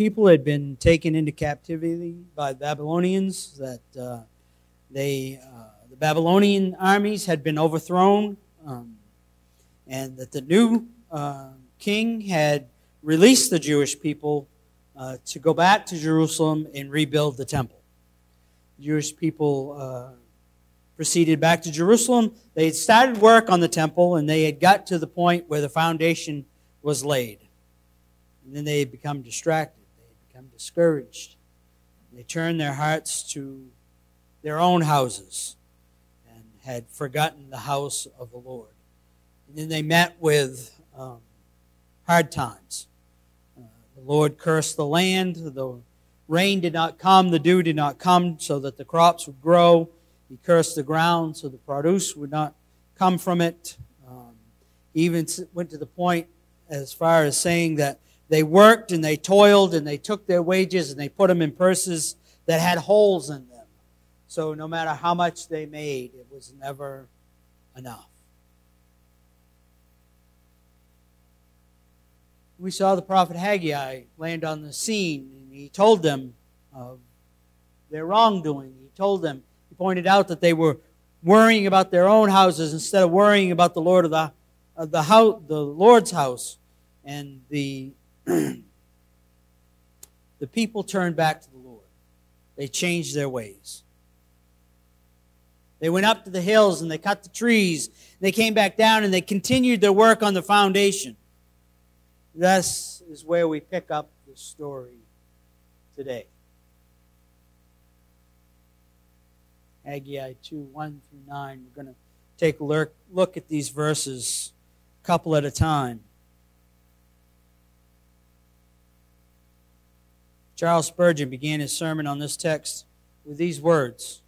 people had been taken into captivity by the Babylonians, that uh, they, uh, the Babylonian armies had been overthrown, um, and that the new uh, king had released the Jewish people uh, to go back to Jerusalem and rebuild the temple. The Jewish people uh, proceeded back to Jerusalem. They had started work on the temple, and they had got to the point where the foundation was laid. And then they had become distracted. Become discouraged. They turned their hearts to their own houses and had forgotten the house of the Lord. And then they met with um, hard times. Uh, the Lord cursed the land. The rain did not come. The dew did not come so that the crops would grow. He cursed the ground so the produce would not come from it. Um, he even went to the point as far as saying that they worked and they toiled and they took their wages and they put them in purses that had holes in them. So no matter how much they made, it was never enough. We saw the prophet Haggai land on the scene and he told them of their wrongdoing. He told them he pointed out that they were worrying about their own houses instead of worrying about the Lord of the, of the, house, the Lord's house. And the, the people turned back to the Lord. They changed their ways. They went up to the hills and they cut the trees. They came back down and they continued their work on the foundation. This is where we pick up the story today. Haggai 2 1 through 9. We're going to take a look, look at these verses a couple at a time. Charles Spurgeon began his sermon on this text with these words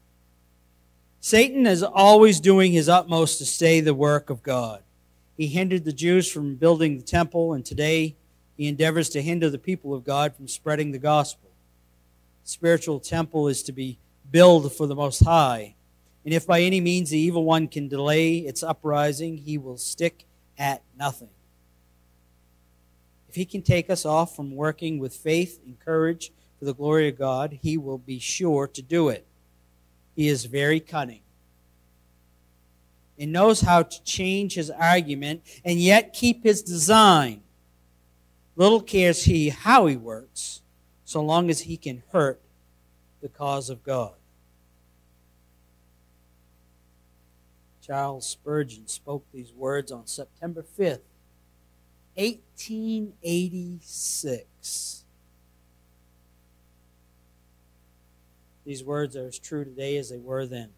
Satan is always doing his utmost to stay the work of God. He hindered the Jews from building the temple, and today he endeavors to hinder the people of God from spreading the gospel. The spiritual temple is to be built for the Most High. And if by any means the evil one can delay its uprising, he will stick at nothing. If he can take us off from working with faith and courage for the glory of God, he will be sure to do it. He is very cunning and knows how to change his argument and yet keep his design. Little cares he how he works, so long as he can hurt the cause of God. Charles Spurgeon spoke these words on September 5th, 1886. These words are as true today as they were then.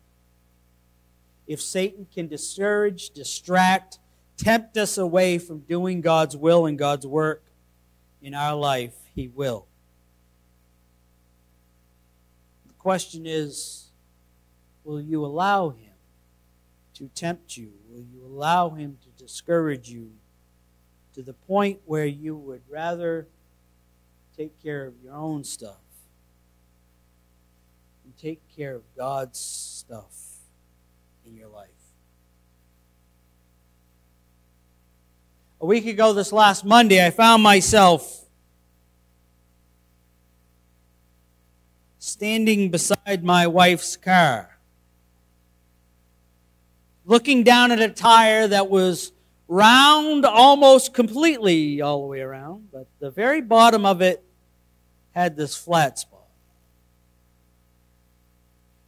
If Satan can discourage, distract, tempt us away from doing God's will and God's work in our life, he will. The question is will you allow him? to tempt you? Will you allow him to discourage you to the point where you would rather take care of your own stuff and take care of God's stuff in your life? A week ago, this last Monday, I found myself standing beside my wife's car looking down at a tire that was round almost completely all the way around, but the very bottom of it had this flat spot.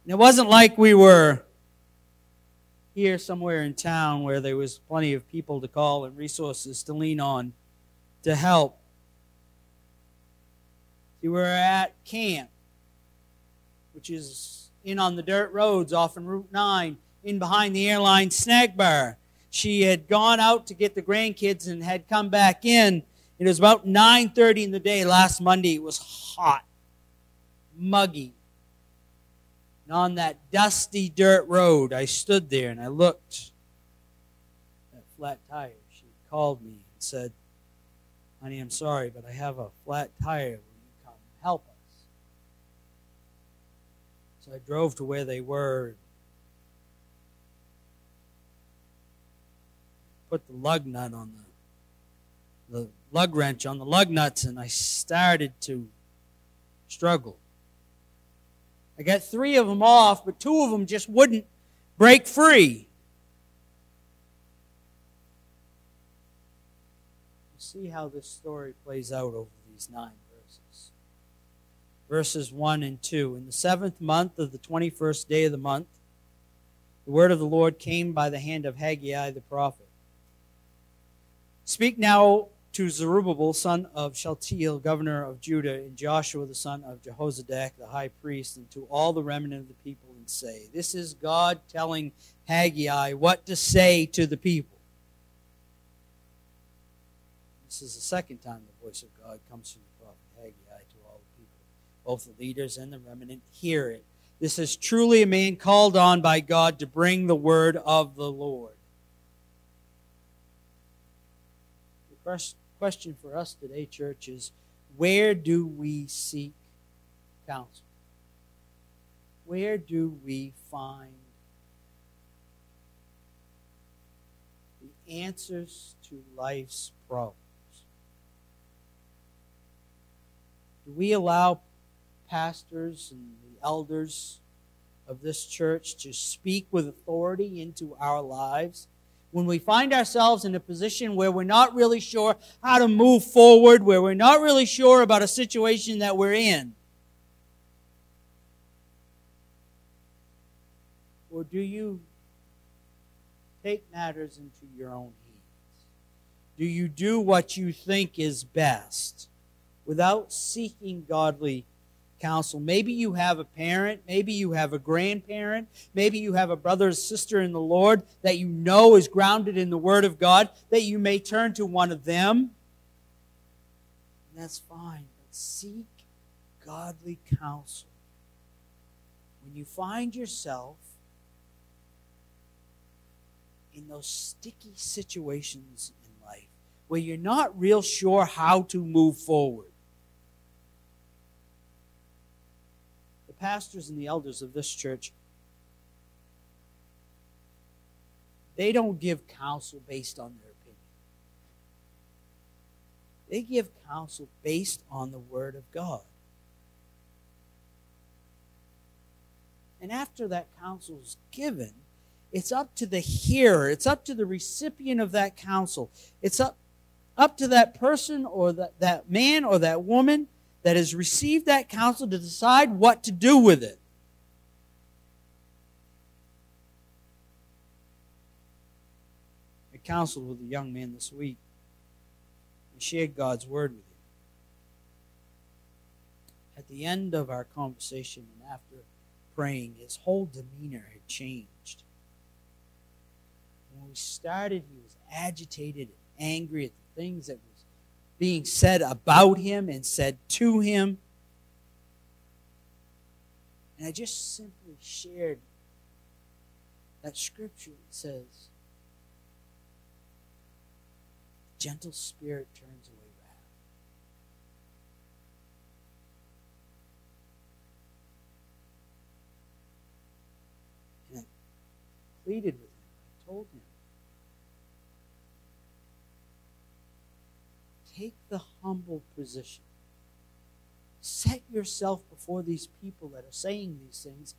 And it wasn't like we were here somewhere in town where there was plenty of people to call and resources to lean on to help. We were at camp, which is in on the dirt roads off in Route 9 in behind the airline snack bar. She had gone out to get the grandkids and had come back in. It was about 9:30 in the day last Monday. It was hot, muggy. And on that dusty dirt road, I stood there and I looked at flat tire. She called me and said, Honey, I'm sorry, but I have a flat tire. Will you come help us? So I drove to where they were put the lug nut on the the lug wrench on the lug nuts and I started to struggle. I got three of them off, but two of them just wouldn't break free. See how this story plays out over these nine verses. Verses 1 and 2. In the seventh month of the 21st day of the month, the word of the Lord came by the hand of Haggai the prophet. Speak now to Zerubbabel, son of Shaltiel, governor of Judah, and Joshua, the son of Jehozadak, the high priest, and to all the remnant of the people, and say, This is God telling Haggai what to say to the people. This is the second time the voice of God comes from the prophet Haggai to all the people. Both the leaders and the remnant hear it. This is truly a man called on by God to bring the word of the Lord. The question for us today, church, is where do we seek counsel? Where do we find the answers to life's problems? Do we allow pastors and the elders of this church to speak with authority into our lives? When we find ourselves in a position where we're not really sure how to move forward, where we're not really sure about a situation that we're in, or do you take matters into your own hands? Do you do what you think is best? without seeking godly counsel. Maybe you have a parent, maybe you have a grandparent, maybe you have a brother or sister in the Lord that you know is grounded in the Word of God, that you may turn to one of them. And that's fine, but seek godly counsel. When you find yourself in those sticky situations in life where you're not real sure how to move forward, pastors and the elders of this church, they don't give counsel based on their opinion. They give counsel based on the Word of God. And after that counsel is given, it's up to the hearer, it's up to the recipient of that counsel. It's up, up to that person or that, that man or that woman that has received that counsel to decide what to do with it. I counseled with a young man this week and shared God's word with him. At the end of our conversation and after praying, his whole demeanor had changed. When we started, he was agitated and angry at the things that being said about him and said to him. And I just simply shared that scripture that says, gentle spirit turns away wrath. And I pleaded with him. I told him, Take the humble position. Set yourself before these people that are saying these things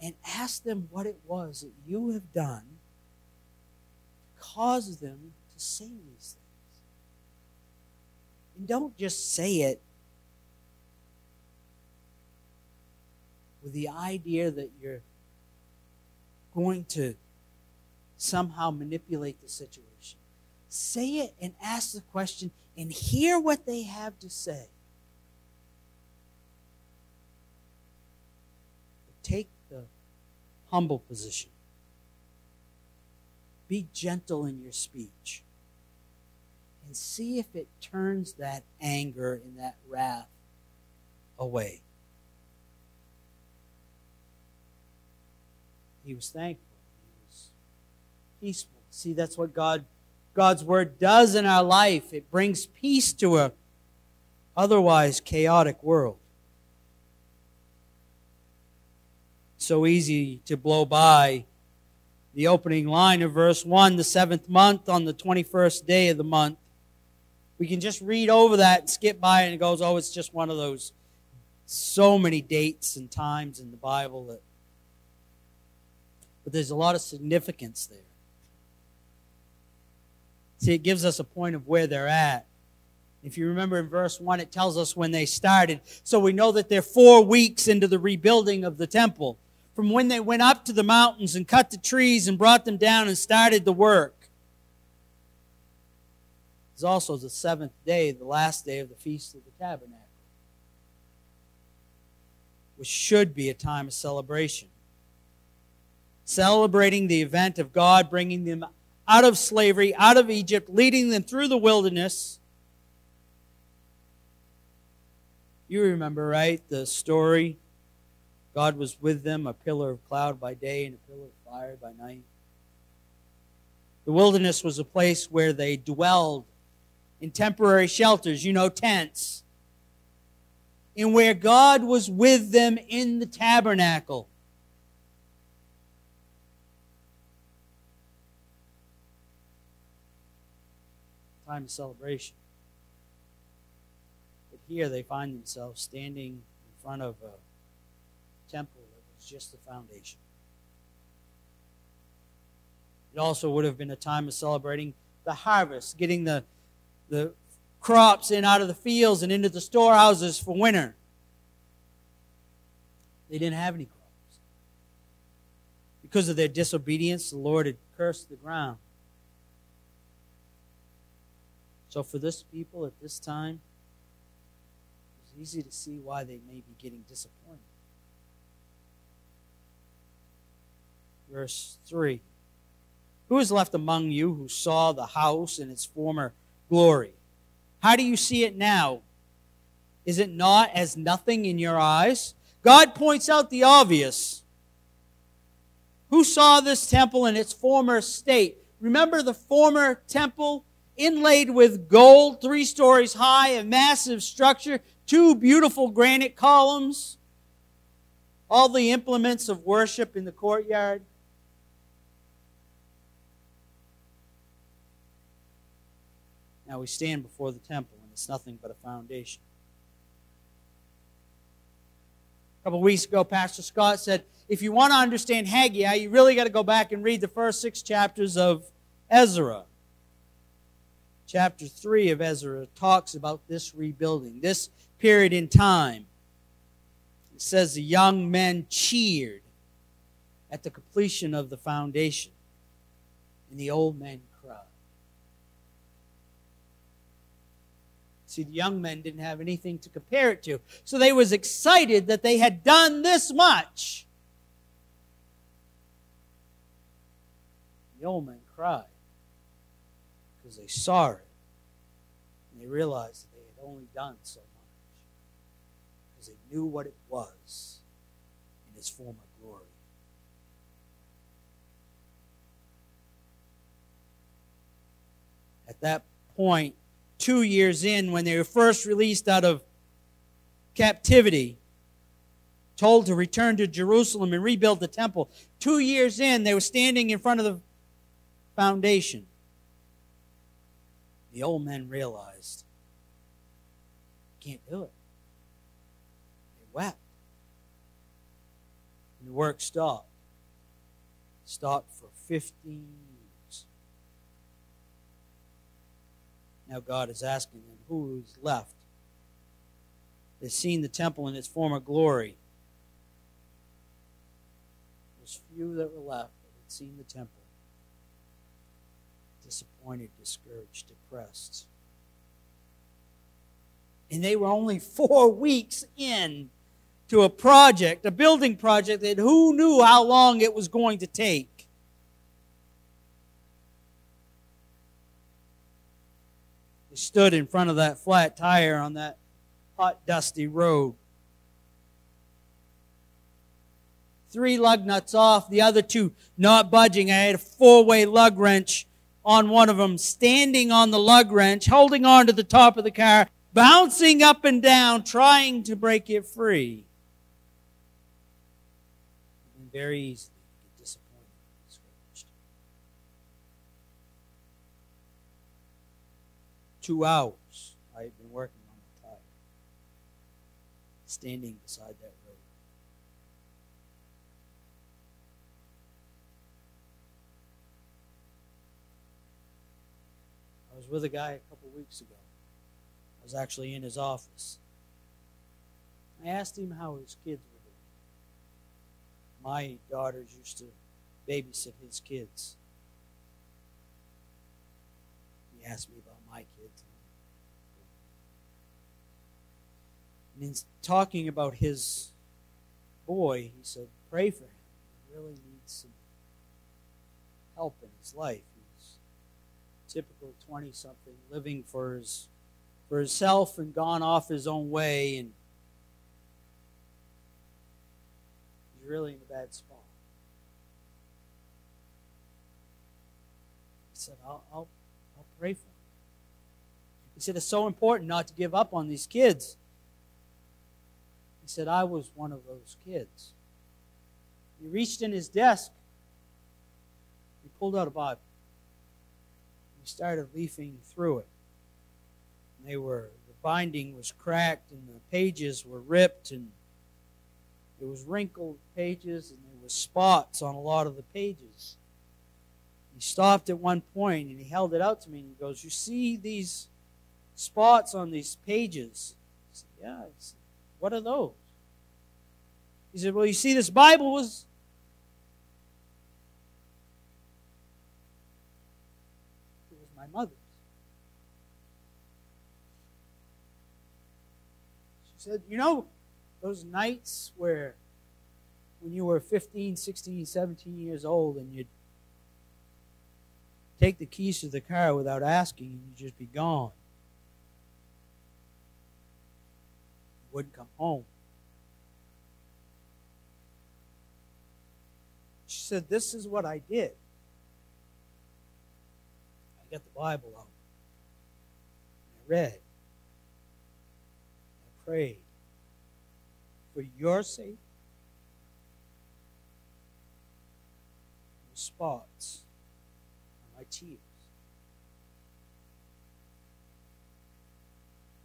and ask them what it was that you have done to cause them to say these things. And don't just say it with the idea that you're going to somehow manipulate the situation. Say it and ask the question and hear what they have to say. Take the humble position. Be gentle in your speech. And see if it turns that anger and that wrath away. He was thankful. He was peaceful. See, that's what God God's word does in our life. It brings peace to a otherwise chaotic world. So easy to blow by the opening line of verse 1, the seventh month on the 21st day of the month. We can just read over that and skip by and it goes, oh, it's just one of those so many dates and times in the Bible that but there's a lot of significance there. See, it gives us a point of where they're at. If you remember in verse 1, it tells us when they started. So we know that they're four weeks into the rebuilding of the temple. From when they went up to the mountains and cut the trees and brought them down and started the work. It's also the seventh day, the last day of the Feast of the Tabernacle, which should be a time of celebration celebrating the event of God bringing them out of slavery, out of Egypt, leading them through the wilderness. You remember, right? The story. God was with them, a pillar of cloud by day and a pillar of fire by night. The wilderness was a place where they dwelled in temporary shelters, you know, tents, and where God was with them in the tabernacle. Time of celebration. But here they find themselves standing in front of a temple that was just the foundation. It also would have been a time of celebrating the harvest, getting the, the crops in out of the fields and into the storehouses for winter. They didn't have any crops. Because of their disobedience, the Lord had cursed the ground. So for this people at this time, it's easy to see why they may be getting disappointed. Verse 3 Who is left among you who saw the house in its former glory? How do you see it now? Is it not as nothing in your eyes? God points out the obvious. Who saw this temple in its former state? Remember the former temple inlaid with gold, three stories high, a massive structure, two beautiful granite columns, all the implements of worship in the courtyard. Now we stand before the temple, and it's nothing but a foundation. A couple weeks ago, Pastor Scott said, if you want to understand Haggai, you really got to go back and read the first six chapters of Ezra chapter 3 of Ezra talks about this rebuilding, this period in time. It says the young men cheered at the completion of the foundation, and the old men cried. See, the young men didn't have anything to compare it to. So they was excited that they had done this much. The old men cried because they saw it. And they realized that they had only done so much because they knew what it was in its former glory. At that point, two years in, when they were first released out of captivity, told to return to Jerusalem and rebuild the temple. Two years in, they were standing in front of the foundation the old men realized, can't do it. They wept. And the work stopped. Stopped for 15 years. Now God is asking them, who is left? They've seen the temple in its former glory. There's few that were left that had seen the temple disappointed, discouraged, depressed. And they were only four weeks in to a project, a building project that who knew how long it was going to take. They stood in front of that flat tire on that hot, dusty road. Three lug nuts off, the other two not budging. I had a four way lug wrench on one of them, standing on the lug wrench, holding on to the top of the car, bouncing up and down, trying to break it free. And very easily get disappointed and discouraged. Two hours I had been working on the tire. standing beside that was with a guy a couple weeks ago. I was actually in his office. I asked him how his kids were doing. My daughters used to babysit his kids. He asked me about my kids. And in talking about his boy, he said, Pray for him. He really needs some help in his life. Typical 20 something, living for his for himself and gone off his own way and he's really in a bad spot. He said, I'll, I'll, I'll pray for him. He said, It's so important not to give up on these kids. He said, I was one of those kids. He reached in his desk. He pulled out a Bible. Started leafing through it. They were the binding was cracked and the pages were ripped and it was wrinkled pages and there were spots on a lot of the pages. He stopped at one point and he held it out to me and he goes, You see these spots on these pages? I said, Yeah. I said, what are those? He said, Well, you see, this Bible was. Mother's. She said, You know, those nights where when you were 15, 16, 17 years old and you'd take the keys to the car without asking and you'd just be gone. Wouldn't come home. She said, This is what I did. I got the Bible out. I read. I prayed. For your sake, the spots on my tears.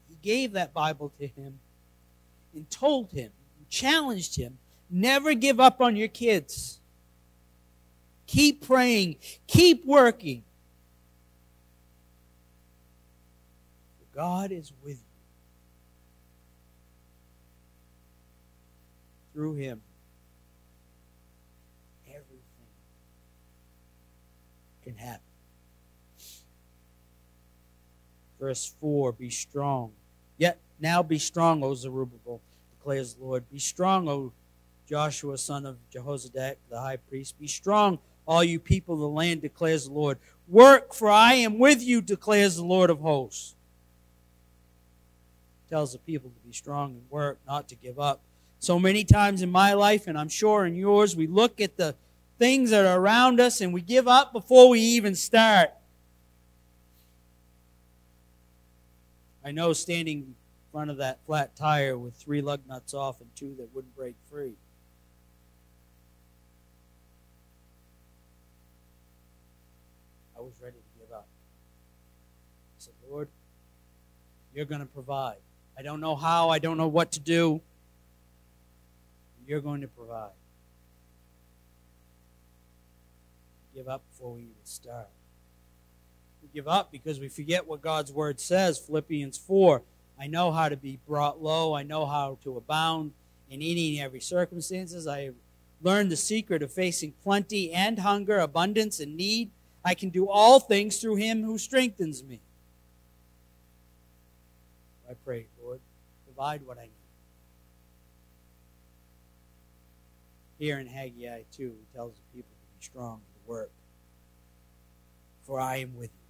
He gave that Bible to him and told him, challenged him, never give up on your kids. Keep praying. Keep working. God is with you. Through Him, everything can happen. Verse 4 Be strong. Yet now be strong, O Zerubbabel, declares the Lord. Be strong, O Joshua, son of Jehozadak, the high priest. Be strong, all you people of the land, declares the Lord. Work, for I am with you, declares the Lord of hosts. Tells the people to be strong and work, not to give up. So many times in my life, and I'm sure in yours, we look at the things that are around us and we give up before we even start. I know standing in front of that flat tire with three lug nuts off and two that wouldn't break free. I was ready to give up. I said, Lord, you're going to provide. I don't know how, I don't know what to do. You're going to provide. Give up before we even start. We give up because we forget what God's word says. Philippians 4 I know how to be brought low, I know how to abound in any and every circumstances. I have learned the secret of facing plenty and hunger, abundance and need. I can do all things through him who strengthens me. I pray, Lord, provide what I need. Here in Haggai 2, he tells the people to be strong to work. For I am with you.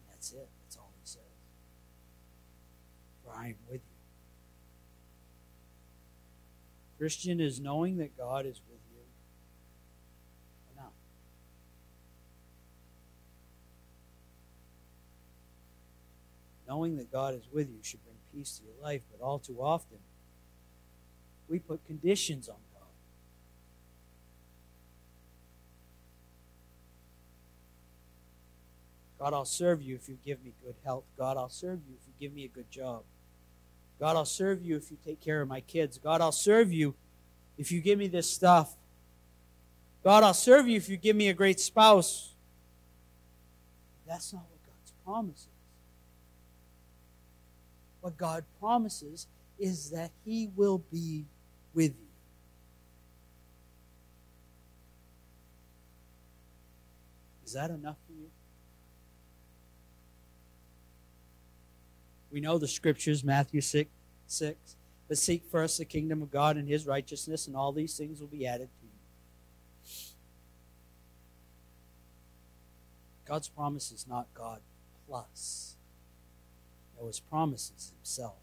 And that's it. That's all he says. For I am with you. Christian is knowing that God is with Knowing that God is with you should bring peace to your life, but all too often, we put conditions on God. God, I'll serve you if you give me good health. God, I'll serve you if you give me a good job. God, I'll serve you if you take care of my kids. God, I'll serve you if you give me this stuff. God, I'll serve you if you give me a great spouse. That's not what God's promises. What God promises is that He will be with you. Is that enough for you? We know the scriptures, Matthew 6, 6. But seek first the kingdom of God and his righteousness, and all these things will be added to you. God's promise is not God plus. No, his promise is himself.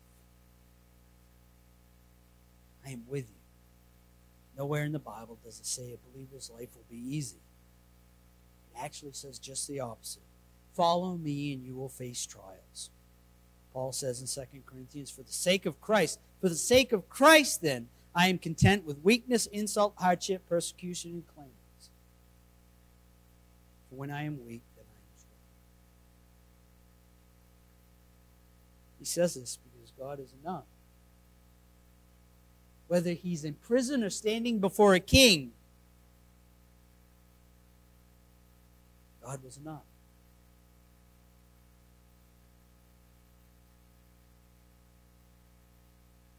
I am with you. Nowhere in the Bible does it say a believer's life will be easy. It actually says just the opposite. Follow me and you will face trials. Paul says in 2 Corinthians, For the sake of Christ, for the sake of Christ, then, I am content with weakness, insult, hardship, persecution, and claims. For when I am weak, then I am strong. He says this because God is enough. Whether he's in prison or standing before a king, God was enough.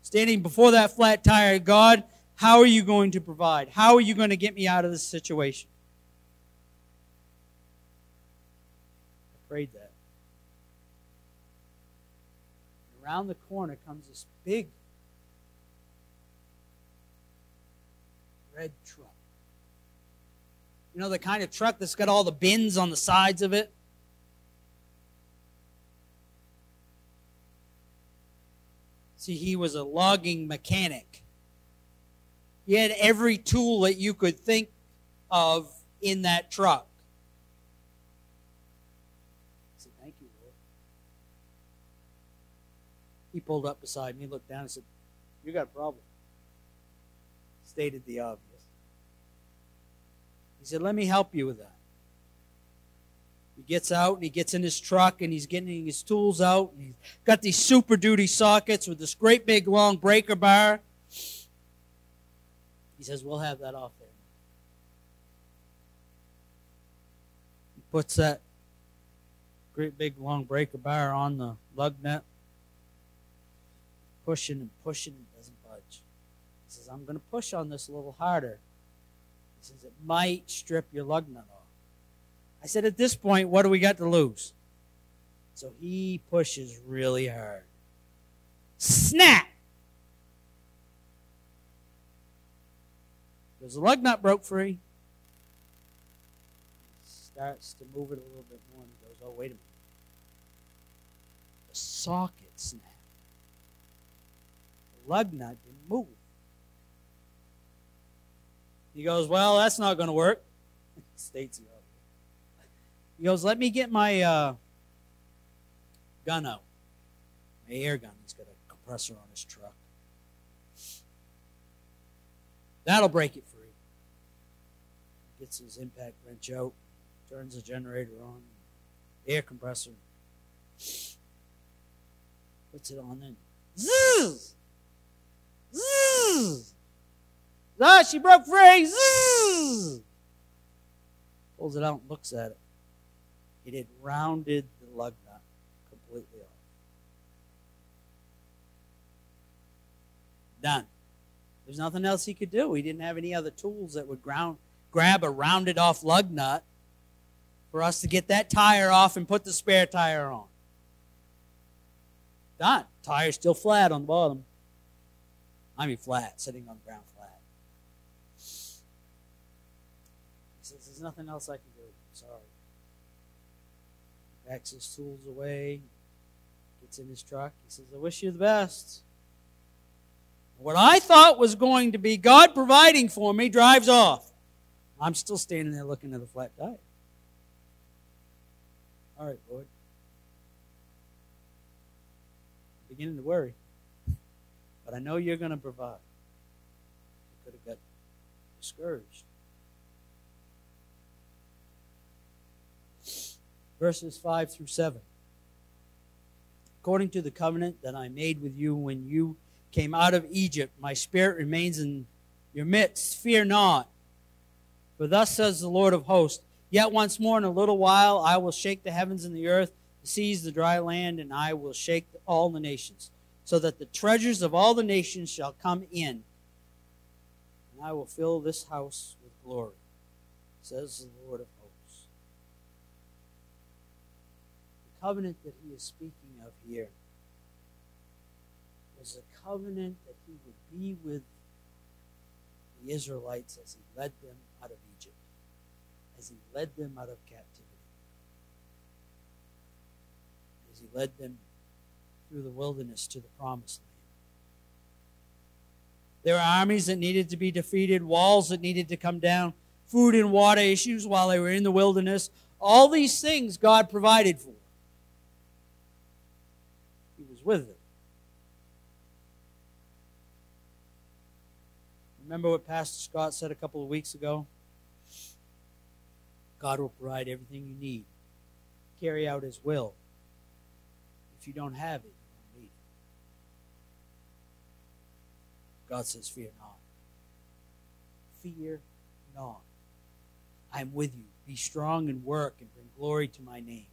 standing before that flat tire, God, how are you going to provide? How are you going to get me out of this situation? I prayed that. Around the corner comes this big red truck. You know, the kind of truck that's got all the bins on the sides of it? See, he was a logging mechanic. He had every tool that you could think of in that truck. I said, Thank you, Lord. He pulled up beside me, looked down, and said, You got a problem. Stated the obvious. He said, Let me help you with that. He gets out and he gets in his truck and he's getting his tools out and he's got these super duty sockets with this great big long breaker bar. He says, We'll have that off there. He puts that great big long breaker bar on the lug nut, pushing and pushing, it doesn't budge. He says, I'm going to push on this a little harder. He says, It might strip your lug nut off. I said, at this point, what do we got to lose? So he pushes really hard. Snap! Because the lug nut broke free. Starts to move it a little bit more and goes, oh, wait a minute. The socket snapped. The lug nut didn't move. He goes, well, that's not going to work. States he goes, Let me get my uh, gun out. My air gun. He's got a compressor on his truck. That'll break it free. He Gets his impact wrench out, turns the generator on, air compressor. Puts it on then. Zzz! Zzz! Ah, she broke free! Zzz! Pulls it out and looks at it. It had rounded the lug nut completely off. Done. There's nothing else he could do. He didn't have any other tools that would ground, grab a rounded off lug nut for us to get that tire off and put the spare tire on. Done. Tire's still flat on the bottom. I mean flat, sitting on the ground flat. He says, There's nothing else I can do. Sorry packs his tools away, gets in his truck. He says, I wish you the best. What I thought was going to be God providing for me drives off. I'm still standing there looking at the flat tire. All right, Lord. I'm beginning to worry. But I know you're going to provide. I could have got discouraged. verses 5 through 7. according to the covenant that I made with you when you came out of Egypt. My spirit remains in your midst. Fear not. For thus says the Lord of hosts Yet once more in a little while I will shake the heavens and the earth, the seas, the dry land, and I will shake all the nations, so that the treasures of all the nations shall come in. And I will fill this house with glory, says the Lord of hosts. The covenant that he is speaking of here was a covenant that he would be with the Israelites as he led them out of Egypt as he led them out of captivity, as he led them through the wilderness to the promised land. There were armies that needed to be defeated, walls that needed to come down, food and water issues while they were in the wilderness. All these things God provided for. He was with them. Remember what Pastor Scott said a couple of weeks ago? God will provide everything you need. Carry out His will. If you don't have it, you don't need it. God says, Fear not. Fear not. I am with you. Be strong and work and bring glory to my name.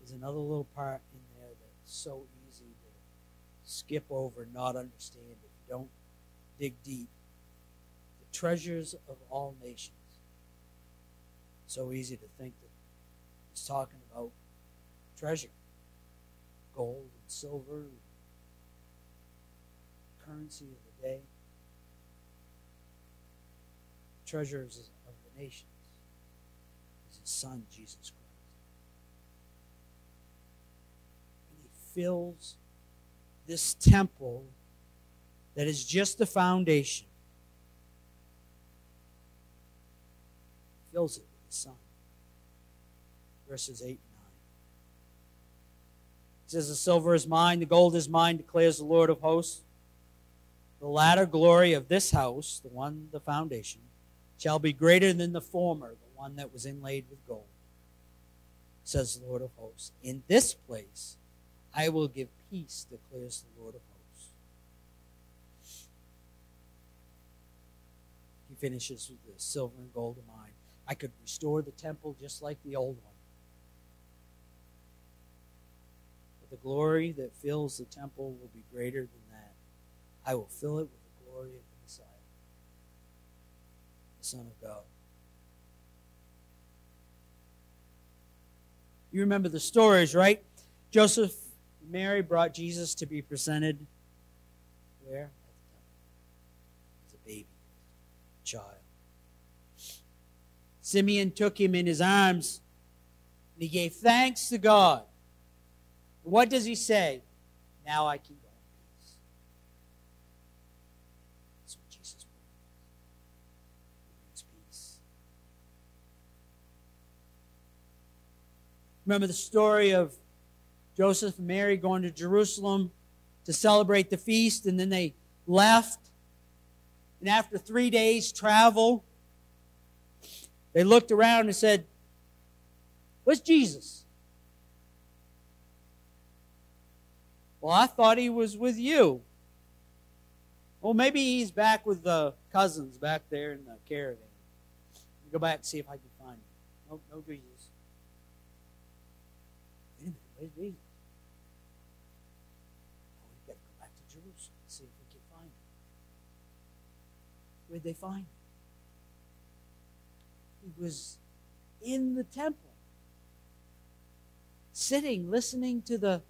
There's another little part in there that's so easy to skip over, not understand it don't dig deep. The treasures of all nations. So easy to think that he's talking about treasure gold and silver, currency of the day, treasures of the nations is his son, Jesus Christ. And he fills this temple that is just the foundation. Fills it the Son. Verses 8 and 9. He says, The silver is mine, the gold is mine, declares the Lord of hosts. The latter glory of this house, the one, the foundation, shall be greater than the former, the one that was inlaid with gold, says the Lord of hosts. In this place I will give peace, declares the Lord of hosts. He finishes with the silver and gold of mine. I could restore the temple just like the old one. But the glory that fills the temple will be greater than that. I will fill it with the glory of the Messiah, the Son of God. You remember the stories, right? Joseph and Mary brought Jesus to be presented where? As a baby, a child. Simeon took him in his arms and he gave thanks to God. What does he say? Now I can go Jesus. Remember the story of Joseph and Mary going to Jerusalem to celebrate the feast, and then they left and after three days' travel, they looked around and said, Where's Jesus? Well, I thought he was with you. Well, maybe he's back with the cousins back there in the caravan. Go back and see if I can find him. No, no Jesus. Where's Jesus? Oh, we got to go back to Jerusalem and see if we can find him. Where'd they find him? He was in the temple, sitting, listening to the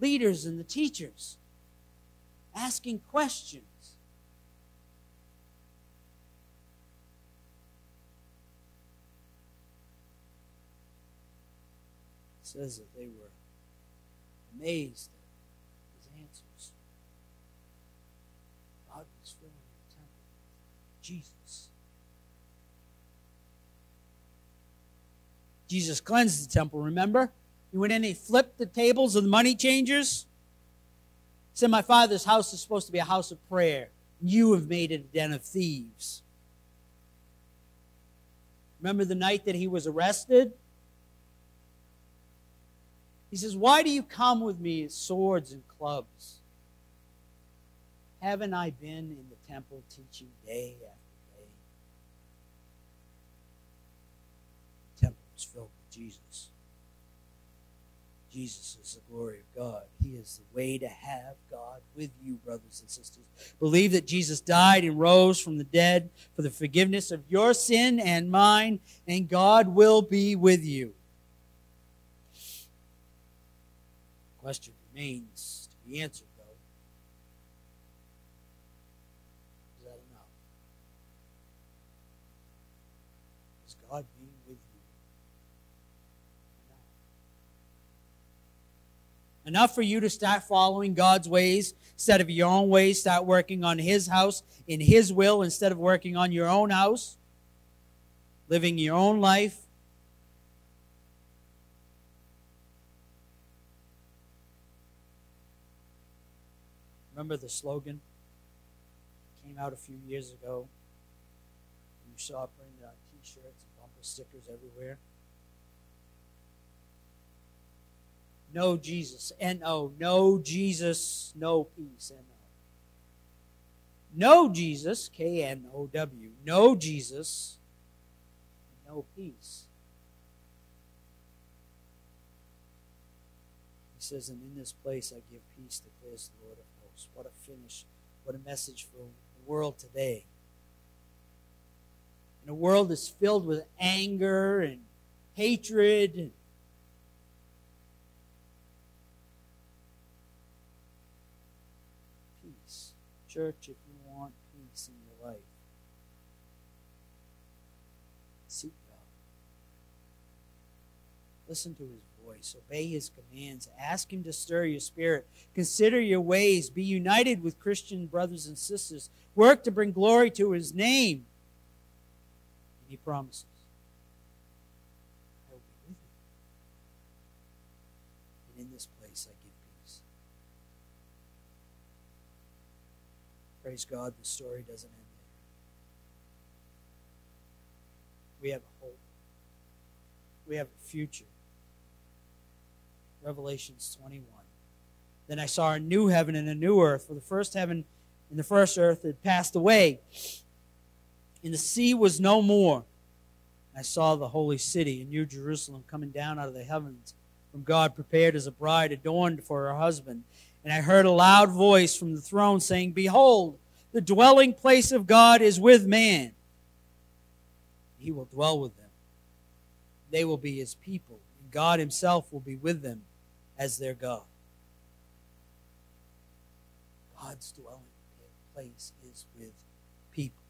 leaders and the teachers, asking questions. It says that they were amazed at his answers. God was filling the temple. Jesus. Jesus cleansed the temple, remember? He went in and he flipped the tables of the money changers. He said, My father's house is supposed to be a house of prayer. You have made it a den of thieves. Remember the night that he was arrested? He says, Why do you come with me as swords and clubs? Haven't I been in the temple teaching day after was filled with Jesus. Jesus is the glory of God. He is the way to have God with you, brothers and sisters. Believe that Jesus died and rose from the dead for the forgiveness of your sin and mine, and God will be with you. The question remains to be answered, Enough. For you to start following God's ways instead of your own ways. Start working on His house in His will instead of working on your own house. Living your own life. Remember the slogan? Came out a few years ago. You saw it printed on t-shirts and bumper stickers everywhere. No Jesus. N-O. No Jesus. No peace. N-O. No Jesus. K-N-O-W. No Jesus. No peace. He says, and in this place I give peace, declares the Lord of hosts. What a finish. What a message for the world today. And a world that's filled with anger and hatred and Church, if you want peace in your life, seek God. Listen to his voice. Obey his commands. Ask him to stir your spirit. Consider your ways. Be united with Christian brothers and sisters. Work to bring glory to his name. And he promises, Praise God, the story doesn't end there. We have a hope. We have a future. Revelations 21. Then I saw a new heaven and a new earth, for the first heaven and the first earth had passed away, and the sea was no more. I saw the holy city, a new Jerusalem, coming down out of the heavens from God, prepared as a bride adorned for her husband. And I heard a loud voice from the throne saying, Behold, the dwelling place of God is with man. He will dwell with them. They will be his people, and God himself will be with them as their God. God's dwelling place is with people.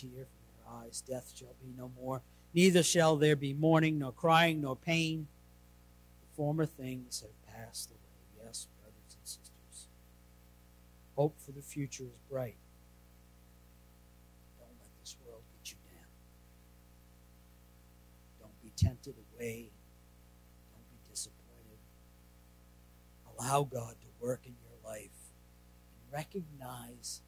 Tear from their eyes. Death shall be no more. Neither shall there be mourning, nor crying, nor pain. The former things have passed away. Yes, brothers and sisters. Hope for the future is bright. Don't let this world get you down. Don't be tempted away. Don't be disappointed. Allow God to work in your life and recognize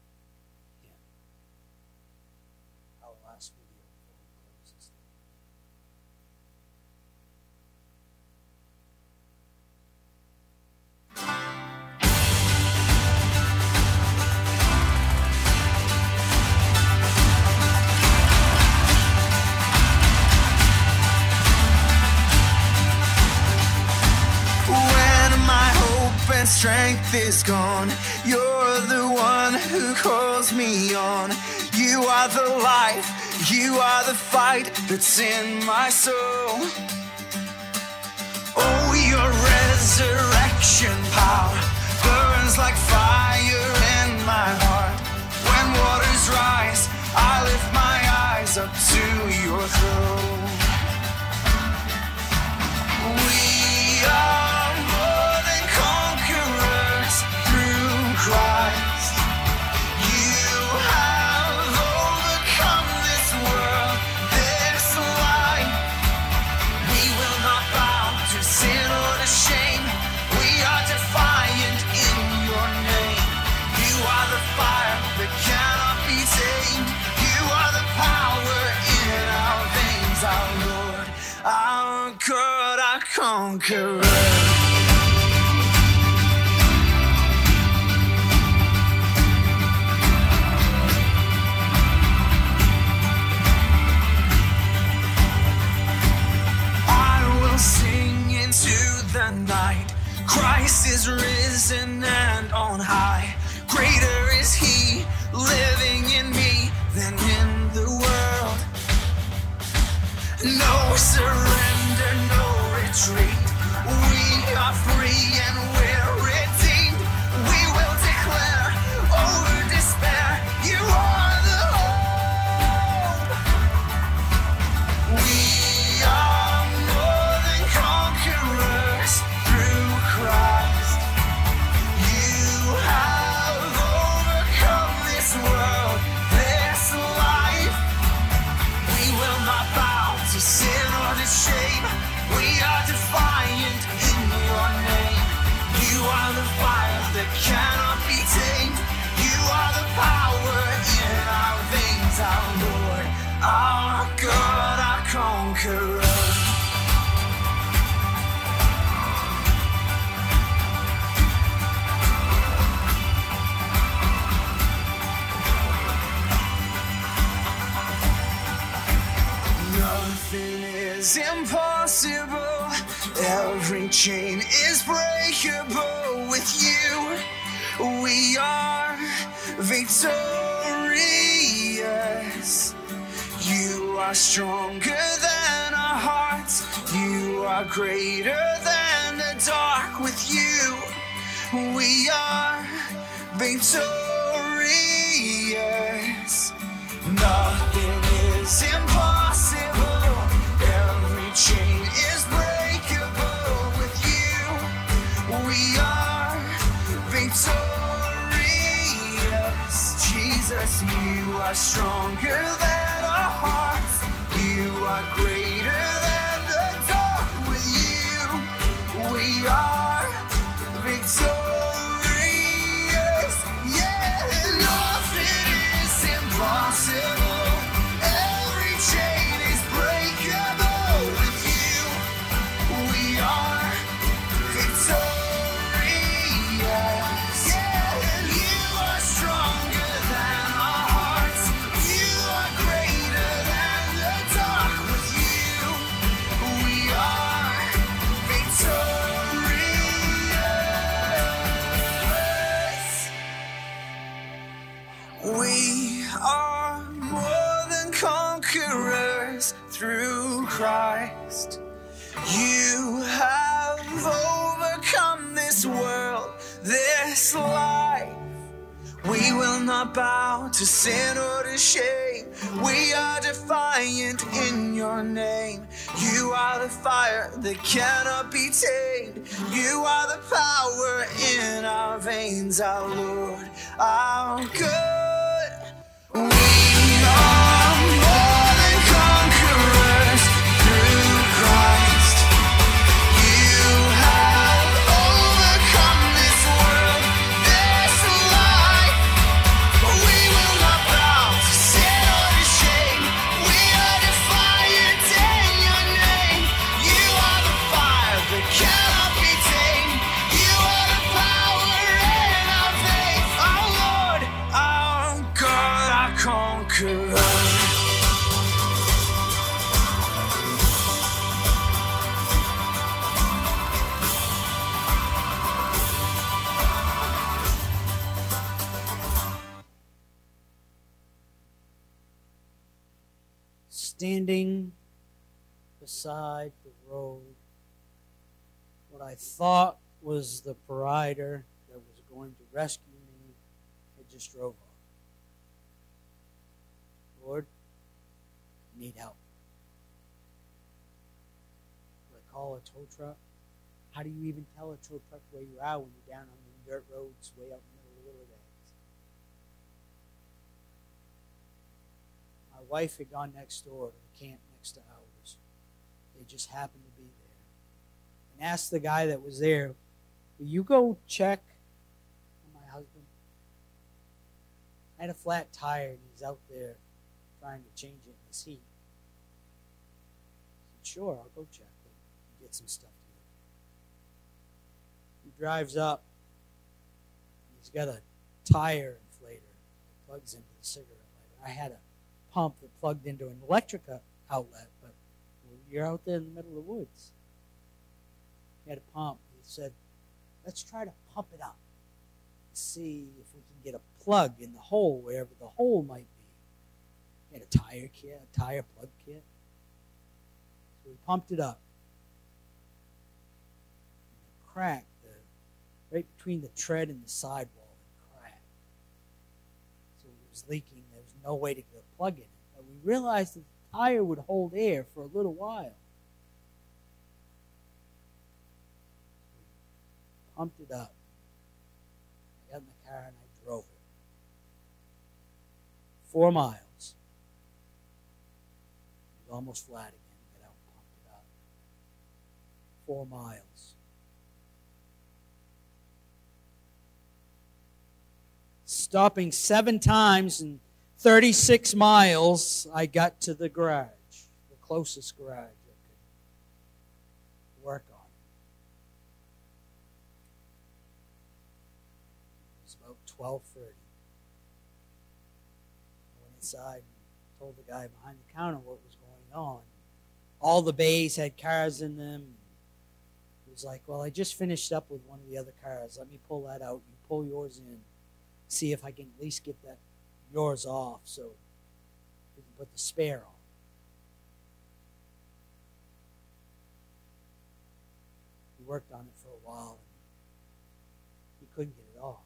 strength is gone, you're the one who calls me on. You are the light, you are the fight that's in my soul. Oh, your resurrection power burns like fire in my heart. When waters rise, I lift my eyes up to your throne. We are conqueror. I will sing into the night. Christ is risen and on high. Greater is He living in me than in the world. No surrender, We are free and we're chain is breakable with you. We are victorious. You are stronger than our hearts. You are greater than the dark with you. We are victorious. Nothing are stronger than our hearts. You are greater than the dark with you. We are Christ. You have overcome this world, this life. We will not bow to sin or to shame. We are defiant in your name. You are the fire that cannot be tamed. You are the power in our veins, our Lord, our good. Standing beside the road. What I thought was the provider that was going to rescue me had just drove off. Lord, I need help. Do I call a tow truck? How do you even tell a tow truck where you are when you're down on the dirt roads way out in the middle of the Willowdales? My wife had gone next door to the camp next to ours. They just happened to be there. And asked the guy that was there, Will you go check on my husband? I had a flat tire and he's out there trying to change it in his heat. Said, Sure, I'll go check and get some stuff together. He drives up. He's got a tire inflator that plugs into the cigarette lighter. I had a pump that plugged into an electric outlet, but you're out there in the middle of the woods. He had a pump. He said, let's try to pump it up. See if we can get a plug in the hole, wherever the hole might be. He had a tire kit, a tire plug kit. So we pumped it up. And it cracked the, right between the tread and the sidewall. It cracked. So it was leaking. There was no way to get plug it. But we realized that the tire would hold air for a little while. pumped it up. I got in the car and I drove it. Four miles. It was almost flat again. Get out and pumped it up. Four miles. Stopping seven times in 36 miles, I got to the garage, the closest garage I could work on. It was about twelve thirty. I went inside and told the guy behind the counter what was going on. All the bays had cars in them. He was like, "Well, I just finished up with one of the other cars. Let me pull that out. You pull yours in. See if I can at least get that yours off, so we can put the spare on." He worked on it for a while. And he couldn't get it off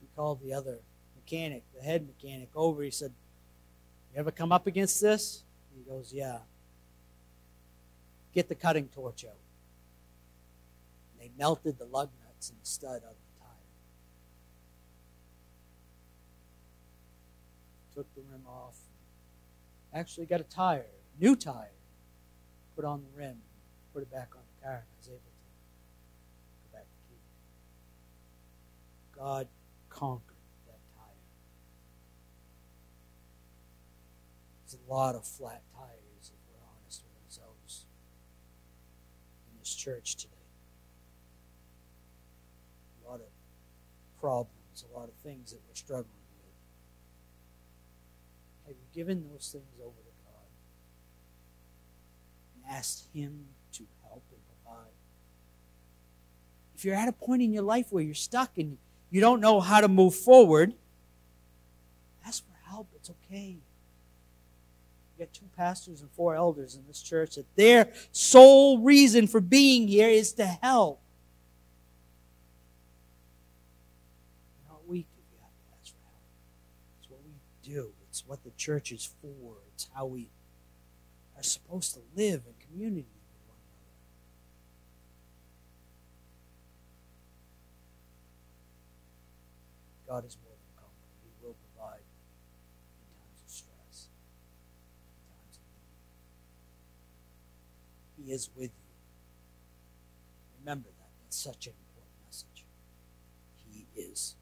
He called the other mechanic, the head mechanic, over. He said, You ever come up against this? He goes, Yeah. Get the cutting torch out. And they melted the lug nuts and the stud out Took the rim off. Actually got a tire, new tire, put on the rim, put it back on the car, and I was able to go back to. God conquered that tire. There's a lot of flat tires, if we're honest with ourselves, in this church today. A lot of problems, a lot of things that we're struggling. Have you given those things over to God and asked Him to help and provide? If you're at a point in your life where you're stuck and you don't know how to move forward, ask for help. It's okay. You got two pastors and four elders in this church that their sole reason for being here is to help. Weak for help. It's what we do. It's what the church is for. It's how we are supposed to live in community. With one another. God is more than comfortable. He will provide in times of stress, in times of need. He is with you. Remember that. That's such an important message. He is